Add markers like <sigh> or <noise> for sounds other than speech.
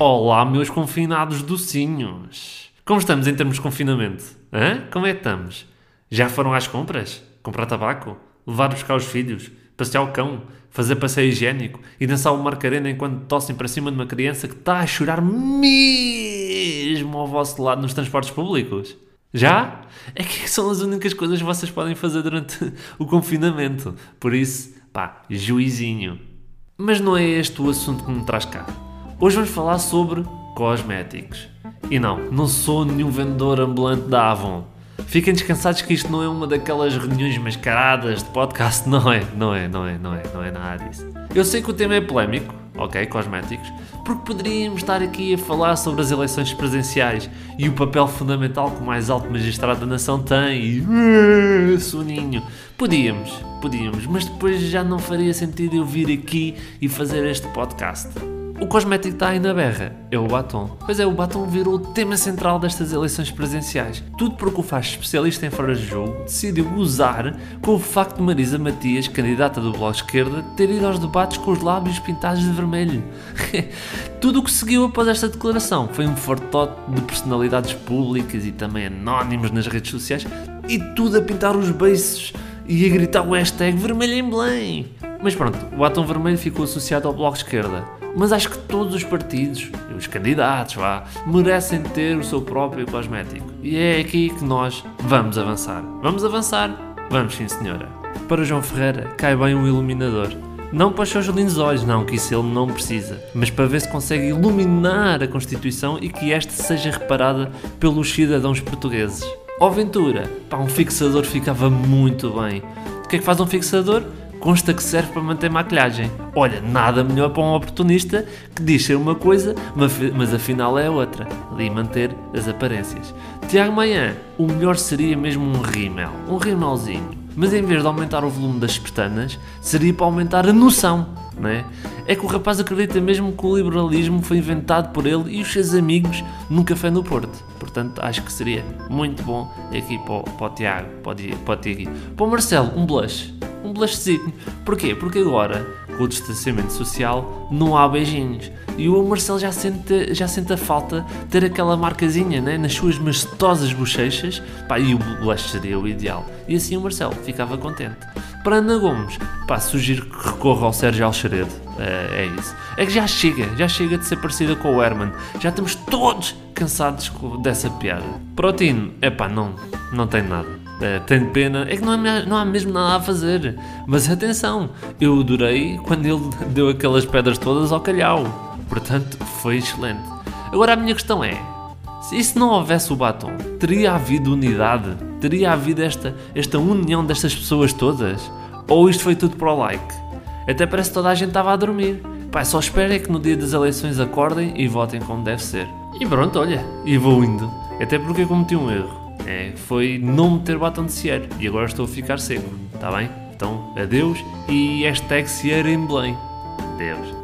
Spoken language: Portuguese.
Olá, meus confinados docinhos. Como estamos em termos de confinamento? Hã? Como é que estamos? Já foram às compras? Comprar tabaco? Levar buscar os filhos? Passear o cão? Fazer passeio higiênico? E dançar o Marcarena enquanto tossem para cima de uma criança que está a chorar mesmo ao vosso lado nos transportes públicos? Já? É que são as únicas coisas que vocês podem fazer durante <laughs> o confinamento. Por isso, pá, juizinho. Mas não é este o assunto que me traz cá. Hoje vamos falar sobre cosméticos. E não, não sou nenhum vendedor ambulante da Avon. Fiquem descansados que isto não é uma daquelas reuniões mascaradas de podcast, <laughs> não é, não é, não é, não é, não é nada disso. Eu sei que o tema é polémico, ok, cosméticos, porque poderíamos estar aqui a falar sobre as eleições presenciais e o papel fundamental que o mais alto magistrado da nação tem e uh, soninho. Podíamos, podíamos, mas depois já não faria sentido eu vir aqui e fazer este podcast. O cosmético está aí na berra, é o batom. Pois é, o batom virou o tema central destas eleições presenciais. Tudo porque o faz especialista em fora de jogo decidiu gozar com o facto de Marisa Matias, candidata do Bloco Esquerda, ter ido aos debates com os lábios pintados de vermelho. <laughs> Tudo o que seguiu após esta declaração foi um fortote de personalidades públicas e também anónimos nas redes sociais e tudo a pintar os beiços e a gritar o hashtag vermelho em Belém. Mas pronto, o batom vermelho ficou associado ao Bloco Esquerda mas acho que todos os partidos, os candidatos, vá, merecem ter o seu próprio cosmético. E é aqui que nós vamos avançar. Vamos avançar? Vamos sim, senhora. Para João Ferreira, cai bem um iluminador. Não para os seus lindos olhos, não, que isso ele não precisa, mas para ver se consegue iluminar a Constituição e que esta seja reparada pelos cidadãos portugueses. Ó Ventura, pá, um fixador ficava muito bem. O que é que faz um fixador? Consta que serve para manter maquilhagem. Olha, nada melhor para um oportunista que diz ser uma coisa, mas afinal é outra. Ali manter as aparências. Tiago Maia, o melhor seria mesmo um rímel, um rimelzinho. Mas em vez de aumentar o volume das pestanas, seria para aumentar a noção, não é? É que o rapaz acredita mesmo que o liberalismo foi inventado por ele e os seus amigos num café no Porto. Portanto, acho que seria muito bom aqui para o, para o Tiago, para o, para o Tiago. Para o Marcelo, um blush um blushzinho. Porquê? Porque agora, com o distanciamento social, não há beijinhos. E o Marcelo já sente, já sente a falta de ter aquela marcazinha né, nas suas mastosas bochechas. Pá, e o blush seria o ideal. E assim o Marcelo ficava contente. Para Ana Gomes, pá, sugiro que recorra ao Sérgio Alxaredo. É, é isso. É que já chega, já chega de ser parecida com o Herman. Já estamos todos cansados dessa piada. Para o Tino, é pá, não, não tem nada. Uh, tenho pena, é que não, é, não há mesmo nada a fazer. Mas atenção, eu adorei quando ele <laughs> deu aquelas pedras todas ao calhau. Portanto, foi excelente. Agora a minha questão é: se se não houvesse o batom, teria havido unidade? Teria havido esta, esta união destas pessoas todas? Ou isto foi tudo para o like? Até parece que toda a gente estava a dormir. Pai, só espero é que no dia das eleições acordem e votem como deve ser. E pronto, olha, e vou indo. Até porque cometi um erro é, foi não meter batom de cieiro e agora estou a ficar seco, está bem? Então, adeus e hashtag cieiro em Belém. Adeus.